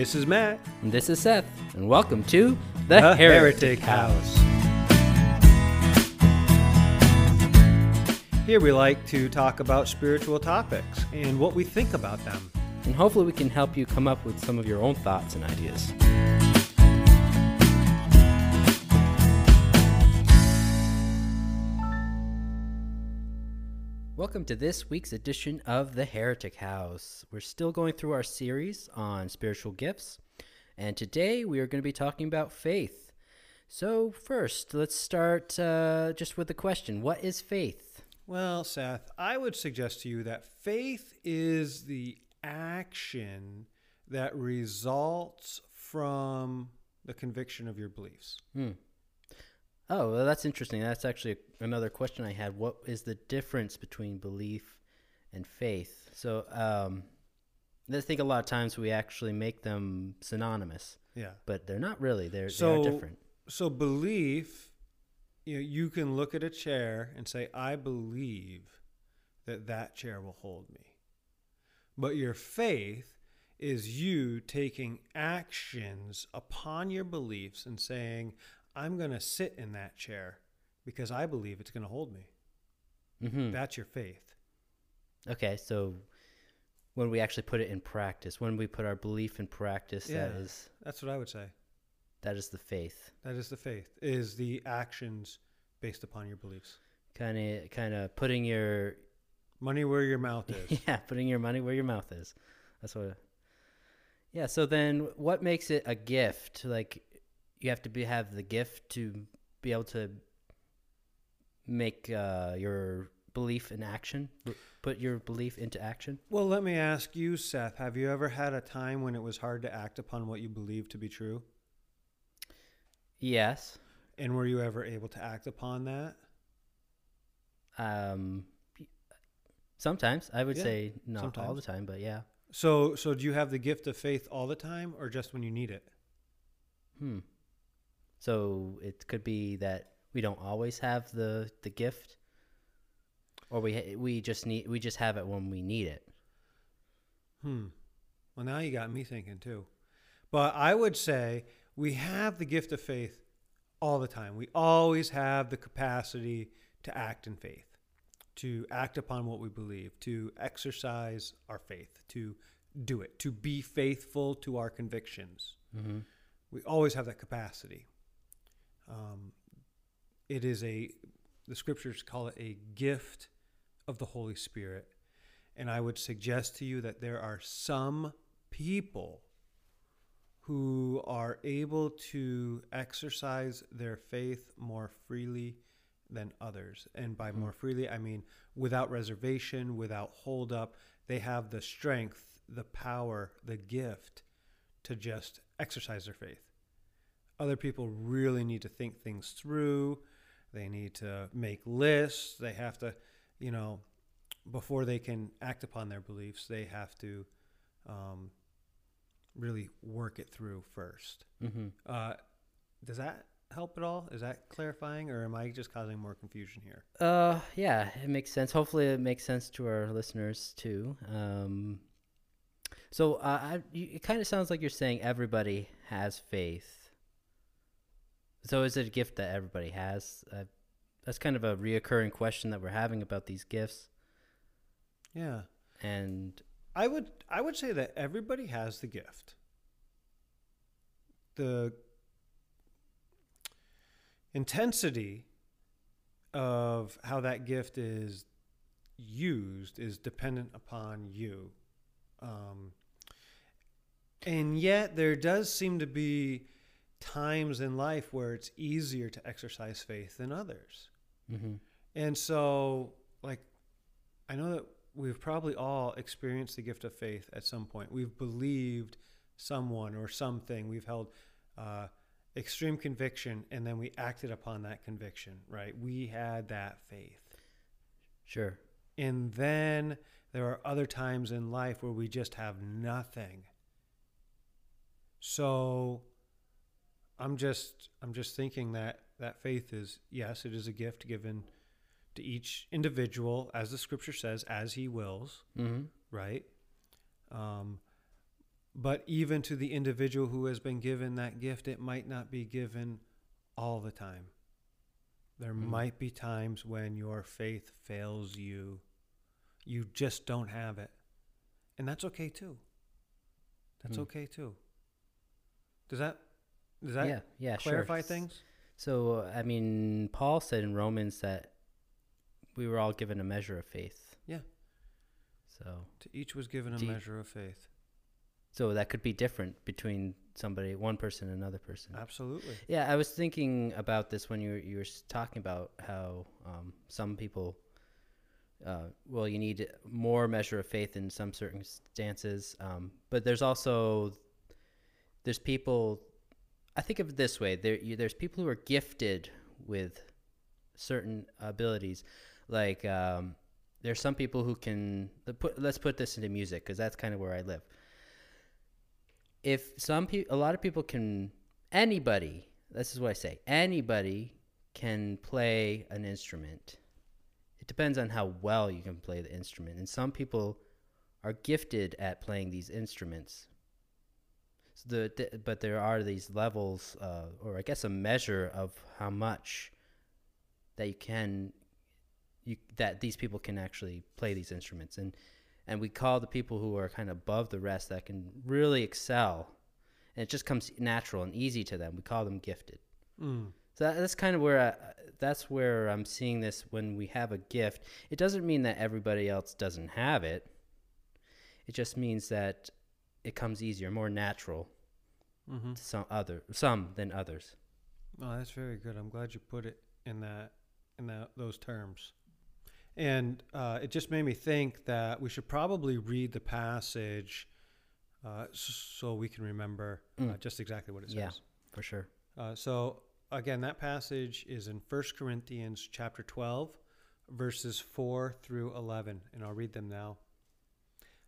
This is Matt, And this is Seth, and welcome to The, the Heretic, Heretic House. House. Here we like to talk about spiritual topics and what we think about them. And hopefully, we can help you come up with some of your own thoughts and ideas. Welcome to this week's edition of The Heretic House. We're still going through our series on spiritual gifts, and today we are going to be talking about faith. So, first, let's start uh, just with the question What is faith? Well, Seth, I would suggest to you that faith is the action that results from the conviction of your beliefs. Hmm. Oh, well, that's interesting. That's actually another question I had. What is the difference between belief and faith? So, um, I think a lot of times we actually make them synonymous, Yeah. but they're not really. They're, they So- are different. So belief, you know, you can look at a chair and say, "I believe that that chair will hold me." But your faith is you taking actions upon your beliefs and saying, "I'm going to sit in that chair because I believe it's going to hold me." hmm That's your faith. Okay, so when we actually put it in practice, when we put our belief in practice, that Yeah. is That's what I would say. that is the faith. That is the faith. Is the actions based upon your beliefs. Kind of, kind of putting your Money where your mouth is. yeah, putting your money where your mouth is. That's what. Yeah. So then, what makes it a gift? Like, you have to be have the gift to be able to make uh, your belief in action. Put your belief into action. Well, let me ask you, Seth, have you ever had a time when it was hard to act upon what you believe to be true? Yes. And were you ever able to act upon that? Um. Sometimes I would Yeah, say not all the time, but yeah. So, so do you have the gift of faith all the time or just when you need it? Hmm. So it could be that we don't always have the the gift, or we we just need we just have it when we need it. Hmm. Well, now you got me thinking too. But I would say we have the gift of faith all the time. We always have the capacity to act in faith, to act upon what we believe, to exercise our faith, to do it, to be faithful to our convictions. Mm-hmm. We always have that capacity. Um, it is a, the scriptures call it a gift of the Holy Spirit. And I would suggest to you that there are some people who are able to exercise their faith more freely than others. And by more freely, I mean without reservation, without hold up. They have the strength, the power, the gift to just exercise their faith. Other people really need to think things through. They need to make lists. They have to, you know, before they can act upon their beliefs, they have to um, really work it through first. Mm-hmm. Uh, does that help at all? Is that clarifying, or am I just causing more confusion here? Uh, yeah, it makes sense. Hopefully, it makes sense to our listeners too. Um, so uh, I, you, it kind of sounds like you're saying everybody has faith. So is it a gift that everybody has? Uh, that's kind of a reoccurring question that we're having about these gifts. Yeah, And I would I would say that everybody has the gift. The intensity of how that gift is used is dependent upon you. Um, and yet, there does seem to be times in life where it's easier to exercise faith than others. mm-hmm. And so, like, I know that we've probably all experienced the gift of faith at some point. We've believed someone or something. We've held uh, extreme conviction, and then we acted upon that conviction, right? We had that faith. sure. And then there are other times in life where we just have nothing. So I'm just I'm just thinking that that faith is yes, it is a gift given to each individual as the scripture says as he wills, Mm-hmm. right? Um But even to the individual who has been given that gift, it might not be given all the time. There Mm. might be times when your faith fails you. You just don't have it. And that's okay too. That's Hmm. okay too. Does that does that yeah, yeah, clarify sure. things? So, I mean, Paul said in Romans that we were all given a measure of faith. Yeah. So, To each was given a measure of faith. so that could be different between somebody, one person, and another person. Absolutely. Yeah, I was thinking about this when you were, you were talking about how um, some people, uh, well, you need more measure of faith in some circumstances, um, but there's also there's people. I think of it this way: there you, there's people who are gifted with certain abilities, like um, there's some people who can let's put this into music because that's kind of where I live. If some people, a lot of people can, anybody, this is what I say, anybody can play an instrument. It depends on how well you can play the instrument, and some people are gifted at playing these instruments. So the, the but there are these levels, uh, or I guess a measure of how much that you can you that these people can actually play these instruments. And and we call the people who are kind of above the rest that can really excel. And it just comes natural and easy to them. We call them gifted. Mm. so that, that's kind of where I, that's where I'm seeing this when we have a gift. It doesn't mean that everybody else doesn't have it. It just means that it comes easier more natural hmm to some other some than others Oh, that's very good. I'm glad you put it in that in that those terms. And uh, it just made me think that we should probably read the passage uh, so we can remember uh, Mm. just exactly what it says. Yeah. for sure Uh, so again, that passage is in 1 Corinthians chapter 12, verses 4 through 11, and I'll read them now.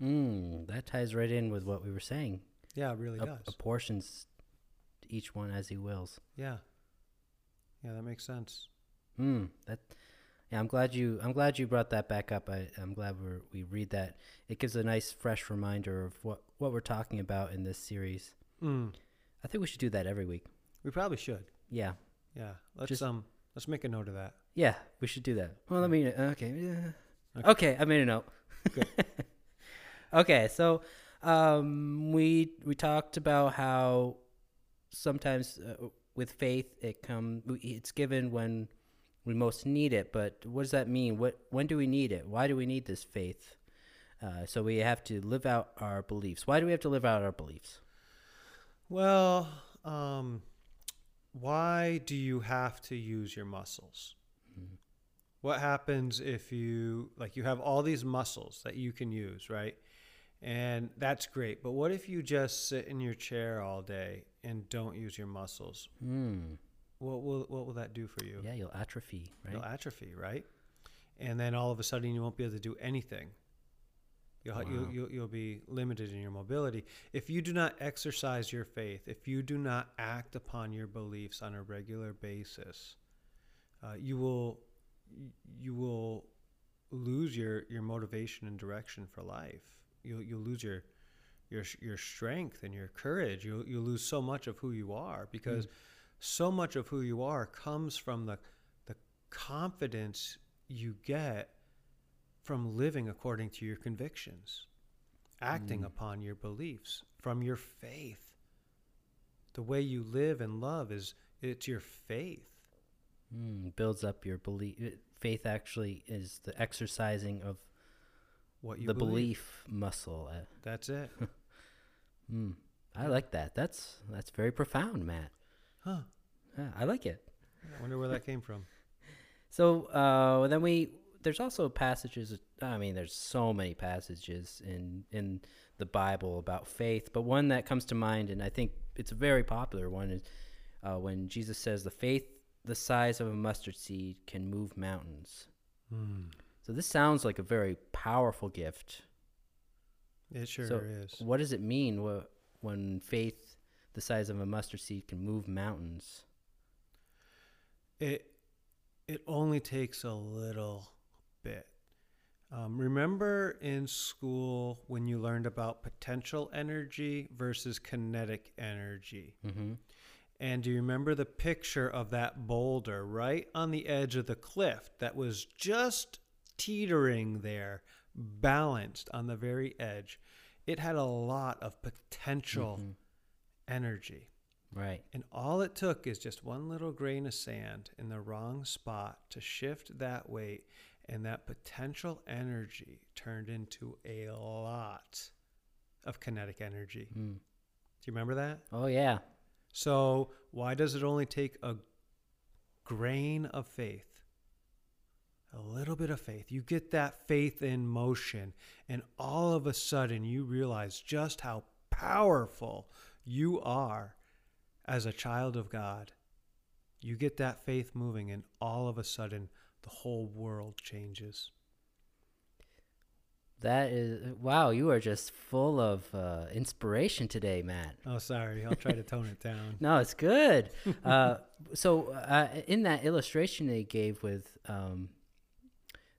Mm, that ties right in with what we were saying Yeah, it really Ap- does. apportions each one as he wills Yeah. Yeah, that makes sense. Hmm. That. Yeah, I'm glad you. I'm glad you brought that back up. I, I'm glad we we read that. It gives a nice, fresh reminder of what what we're talking about in this series. Mm. I think we should do that every week. We probably should. Yeah. Yeah. Let's Just- um let's make a note of that. Yeah, we should do that. Well, let me. Okay. Yeah. Okay. Okay. I made a note. Good. okay. So, um, we we talked about how sometimes uh, with faith it come it's given when we most need it. But what does that mean? What when do we need it? Why do we need this faith? Uh, so we have to live out our beliefs. Why do we have to live out our beliefs? Well, um why do you have to use your muscles? Mhm. What happens if you like you have all these muscles that you can use, right? And that's great. But what if you just sit in your chair all day and don't use your muscles? Hmm. What will what will that do for you? Yeah, you'll atrophy, right? You'll atrophy, right? And then all of a sudden you won't be able to do anything. You'll, Wow. you'll, you'll, you'll be limited in your mobility. If you do not exercise your faith, if you do not act upon your beliefs on a regular basis, uh, you will you will lose your, your motivation and direction for life. You'll, you'll lose your your your strength and your courage. You'll you'll lose so much of who you are because so much of who you are comes from the the confidence you get from living according to your convictions, acting Mm. upon your beliefs, from your faith. the way you live and love is it's your faith. Mm, builds up your belief. Faith actually is the exercising of What you the believe. belief muscle. Uh, That's it. mm, I like that. That's that's very profound, Matt. Huh. Yeah, I like it. I wonder where that came from. So uh, then we there's also passages. I mean, there's so many passages in in the Bible about faith, but one that comes to mind, and I think it's a very popular one, is uh, when Jesus says, "The faith the size of a mustard seed can move mountains." Hmm. So this sounds like a very powerful gift. It sure So, is. What does it mean wh- when faith the size of a mustard seed can move mountains? It it only takes a little bit. Um, remember in school when you learned about potential energy versus kinetic energy? Mm-hmm. And do you remember the picture of that boulder right on the edge of the cliff that was just teetering there, balanced on the very edge? It had a lot of potential Mhm. energy. Right. And all it took is just one little grain of sand in the wrong spot to shift that weight, and that potential energy turned into a lot of kinetic energy. Mm. Do you remember that? Oh yeah. So, why does it only take a grain of faith? A little bit of faith. You get that faith in motion, and all of a sudden you realize just how powerful you are as a child of God. You get that faith moving, and all of a sudden the whole world changes. That is wow. You are just full of uh, inspiration today, Matt. Oh, sorry. I'll try to tone it down. No, it's good. uh, so uh, in that illustration they gave with um,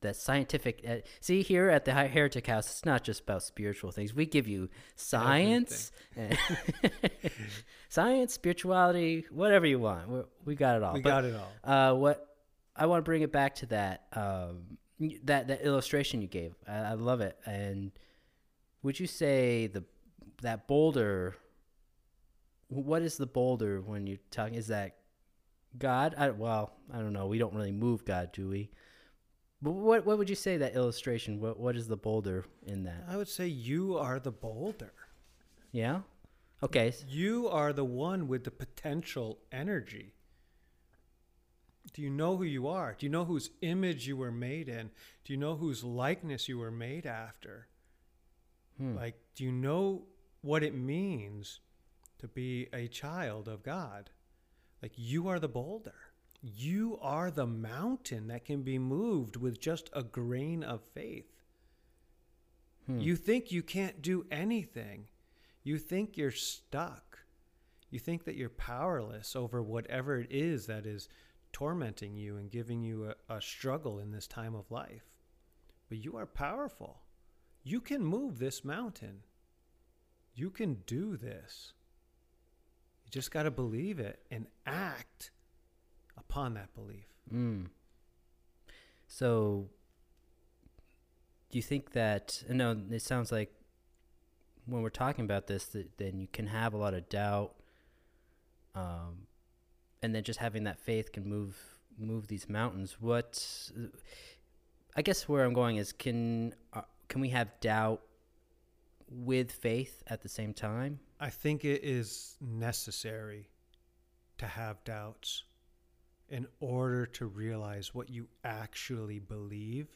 that scientific, uh, see here at the Heretic House, it's not just about spiritual things. We give you science, science, spirituality, whatever you want. We're, we got it all. We But, got it all. uh, what I want to bring it back to that um, that that illustration you gave. I, I love it. And would you say the that boulder? What is the boulder when you're talking? Is that God? I, well, I don't know. We don't really move God, do we? But what what would you say that illustration? What what is the boulder in that? I would say you are the boulder. Yeah. Okay. You are the one with the potential energy. Do you know who you are? Do you know whose image you were made in? Do you know whose likeness you were made after? Hmm. Like, do you know what it means to be a child of God? Like, you are the boulder. You are the mountain that can be moved with just a grain of faith. Hmm. You think you can't do anything. You think you're stuck. You think that you're powerless over whatever it is that is tormenting you and giving you a, a struggle in this time of life. But you are powerful. You can move this mountain. You can do this. You just got to believe it and act upon that belief. Mm. So, do you think that? No, it sounds like when we're talking about this, that then you can have a lot of doubt, um, and then just having that faith can move move these mountains. What I guess where I'm going is can uh, can we have doubt with faith at the same time? I think it is necessary to have doubts in order to realize what you actually believe.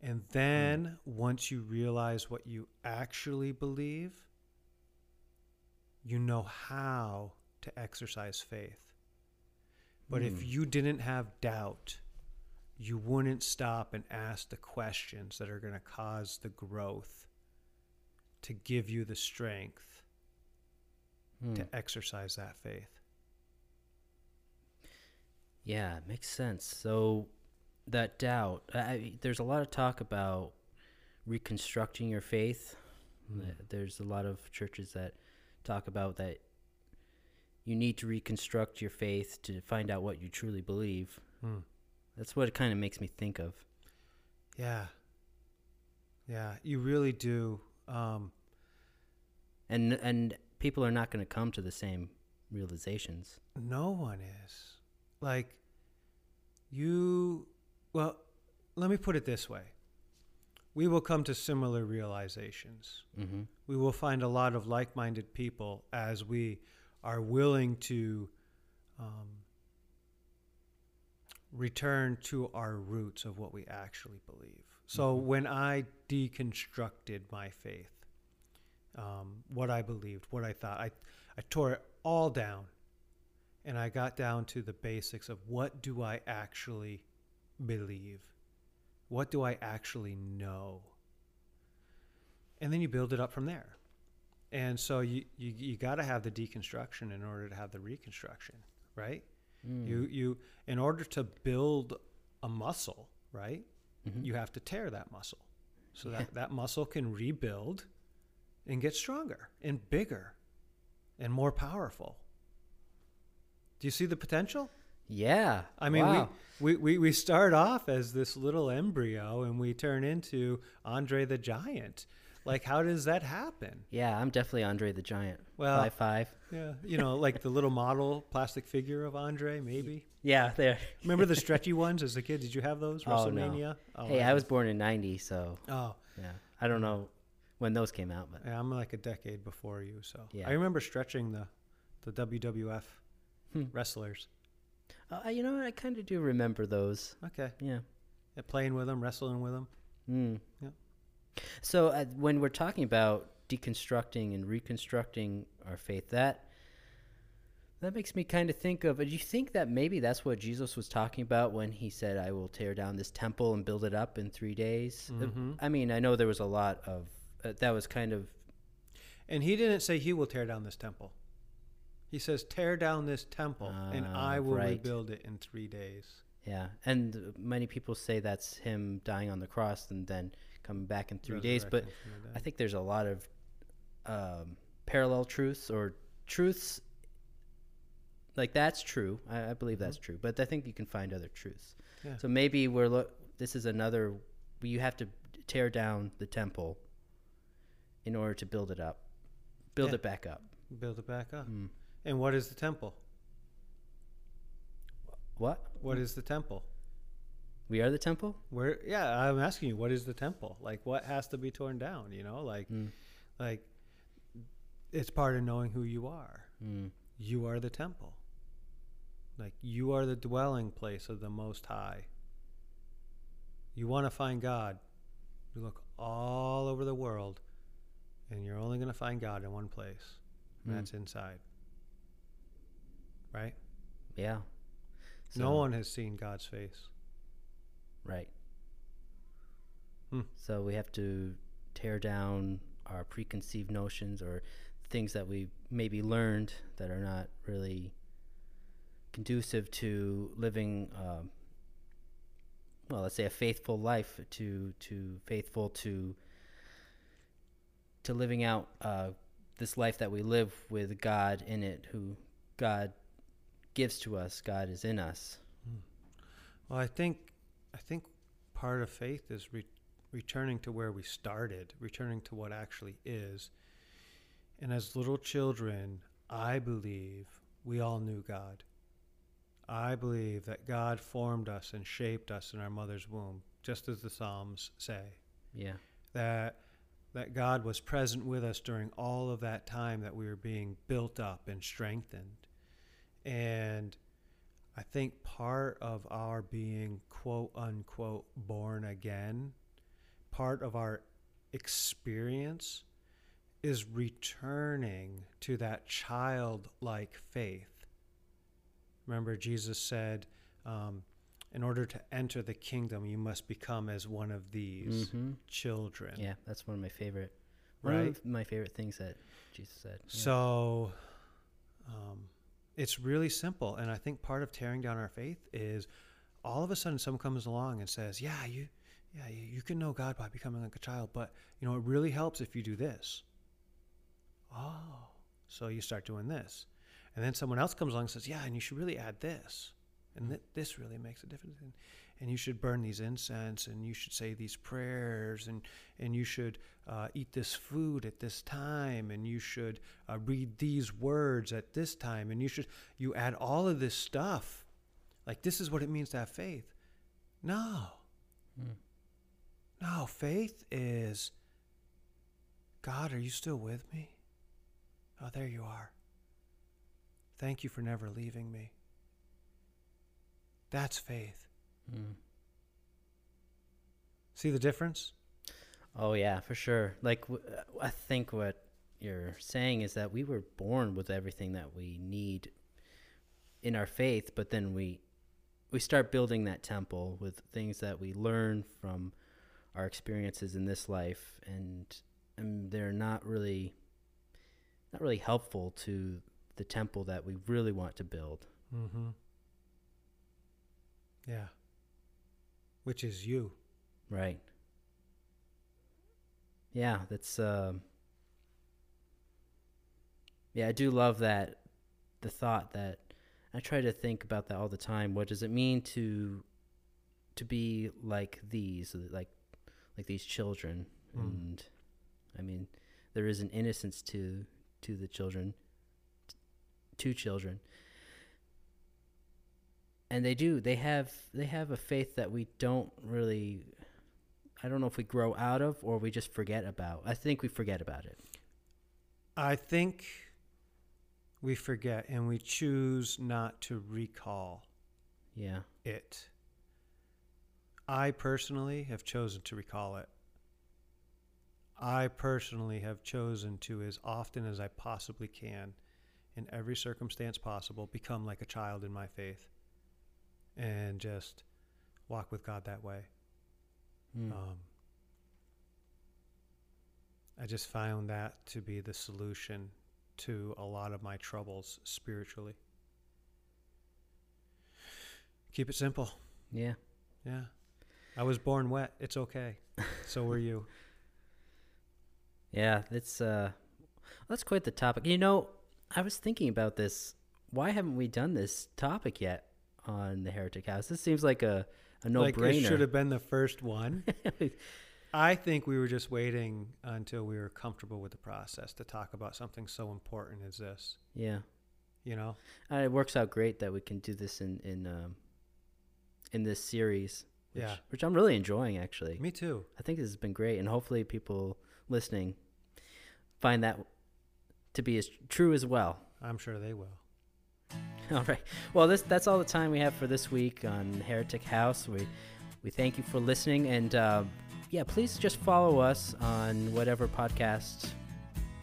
And then once you realize what you actually believe, you know how to exercise faith. But if Hmm. you didn't have doubt, you wouldn't stop and ask the questions that are going to cause the growth to give you the strength Hmm. to exercise that faith. Yeah, it makes sense. So that doubt, I, there's a lot of talk about reconstructing your faith. Th- There's a lot of churches that talk about that you need to reconstruct your faith to find out what you truly believe. Hmm. That's what it kind of makes me think of. Yeah. Yeah, you really do. Um, And and people are not going to come to the same realizations. No one is. Like, you, well, let me put it this way we will come to similar realizations. Mm-hmm. We will find a lot of like minded people as we are willing to um, return to our roots of what we actually believe. So Mhm. when I deconstructed my faith, um, what I believed, what I thought, I, I tore it all down and I got down to the basics of what do I actually believe? What do I actually know? And then you build it up from there. And so you, you, you got to have the deconstruction in order to have the reconstruction, right? Mm. You, you, in order to build a muscle, right? Mhm. You have to tear that muscle so Yeah. that that muscle can rebuild and get stronger and bigger and more powerful. Do you see the potential? yeah. I mean, wow. we, we, we, start off as this little embryo and we turn into Andre the Giant. Like, how does that happen? yeah, I'm definitely Andre the Giant. Well- five five. Yeah, you know, like the little model plastic figure of Andre, maybe. Yeah, there. Remember the stretchy ones as a kid? Did you have those? Oh, no. WrestleMania? Oh, hey, I was born in '90, so Oh, yeah, I don't know when those came out, but yeah, I'm like a decade before you, so Yeah. I remember stretching the the WWF Hmm. wrestlers. uh, you know. I kind of do remember those. Okay, Yeah. yeah, playing with them, wrestling with them. Mm. Yeah. So uh, when we're talking about deconstructing and reconstructing our faith, that that makes me kind of think of. Do you think that maybe that's what Jesus was talking about when he said, "I will tear down this temple and build it up in three days"? Uh, Mhm. I mean, I know there was a lot of uh, that was kind of And he didn't say he will tear down this temple. He says, "Tear down this temple, and Ah, I will right. rebuild it in three days." yeah, and uh, many people say that's him dying on the cross and then coming back in three days, but Resurrecting from the I think there's a lot of um, parallel truths or truths like that's true. I, I believe that's true, but I think you can find other truths. Yeah. So maybe we're look. This is another. You have to tear down the temple in order to build it up, build Yeah. it back up. build it back up. Mm. And what is the temple? What? What is the temple? We are the temple. Where? Yeah, I'm asking you, what is the temple? Like, what has to be torn down? You know, like, Mm. like, it's part of knowing who you are. Mm. You are the temple. Like, you are the dwelling place of the Most High. You want to find God. You look all over the world, and you're only going to find God in one place, and Mm. that's inside. Right? Yeah. no one has seen God's face. Right. Hmm. So we have to tear down our preconceived notions or things that we maybe learned that are not really conducive to living, um, well, let's say a faithful life, to to faithful to to living out uh, this life that we live with God in it, who God gives to us. God is in us. Hmm. Well, I think I think part of faith is re- returning to where we started, returning to what actually is. And as little children, I believe we all knew God. I believe that God formed us and shaped us in our mother's womb, just as the Psalms say. Yeah. That that God was present with us during all of that time that we were being built up and strengthened. And I think part of our being quote unquote born again, part of our experience is returning to that childlike faith. Remember, Jesus said, um, in order to enter the kingdom, you must become as one of these hmm children. Yeah, that's one of my favorite. One Right? of my favorite things that Jesus said. Yeah. So um, it's really simple. And I think part of tearing down our faith is all of a sudden someone comes along and says, Yeah, you yeah, you, can know God by becoming like a child, but you know, it really helps if you do this. Oh. So you start doing this. And then someone else comes along and says, Yeah, and you should really add this. And th- this really makes a difference. And, and you should burn these incense and you should say these prayers and and you should uh, eat this food at this time and you should uh, read these words at this time and you should you add all of this stuff. Like this is what it means to have faith. No. Hmm. no faith is god are you still with me? Oh there you are. Thank you for never leaving me. That's faith Mm. see the difference Oh yeah, for sure. Like w- uh, I think what you're saying is that we were born with everything that we need in our faith, but then we we start building that temple with things that we learn from our experiences in this life and and they're not really not really helpful to the temple that we really want to build. Mm-hmm. Yeah. Which is you. Right. Yeah, that's um Yeah, I do love that the thought that I try to think about that all the time. What does it mean to to be like these like like these children? Mm. And I mean, there is an innocence to to the children to children. And they do. They have they have a faith that we don't really I don't know if we grow out of or we just forget about. I think we forget about it. I think we forget and we choose not to recall Yeah. it. I personally have chosen to recall it. I personally have chosen to, as often as I possibly can, in every circumstance possible, become like a child in my faith and just walk with God that way. Mm. Um, I just found that to be the solution to a lot of my troubles spiritually. Keep it simple. yeah. Yeah. I was born wet. It's okay. So were you. Yeah, it's uh that's quite the topic. You know, I was thinking about this. Why haven't we done this topic yet on the Heretic House? This seems like a a like it should have been the first one. I think we were just waiting until we were comfortable with the process to talk about something so important as this. yeah. You know? Uh, it works out great that we can do this in in um in this series. Which, Yeah. Which I'm really enjoying actually. Me too. I think this has been great, and hopefully, people listening find that to be as true as well. I'm sure they will. All right. Well, this that's all the time we have for this week on Heretic House. We we thank you for listening, and uh, yeah, please just follow us on whatever podcast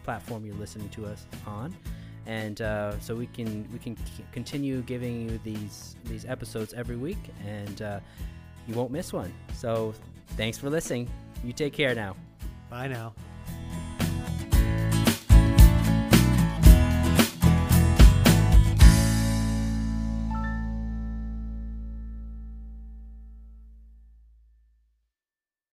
platform you're listening to us on, and uh, so we can we can continue giving you these these episodes every week, and uh, you won't miss one. So thanks for listening. You take care now. Bye now.